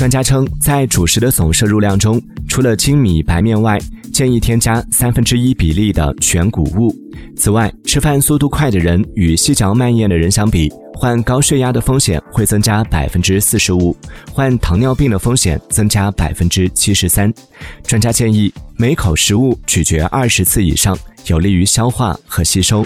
专家称在主食的总摄入量中除了精米白面外建议添加三分之一比例的全谷物。此外吃饭速度快的人与细嚼慢咽的人相比患高血压的风险会增加百分之四十五患糖尿病的风险增加百分之七十三。专家建议每口食物咀嚼二十次以上有利于消化和吸收。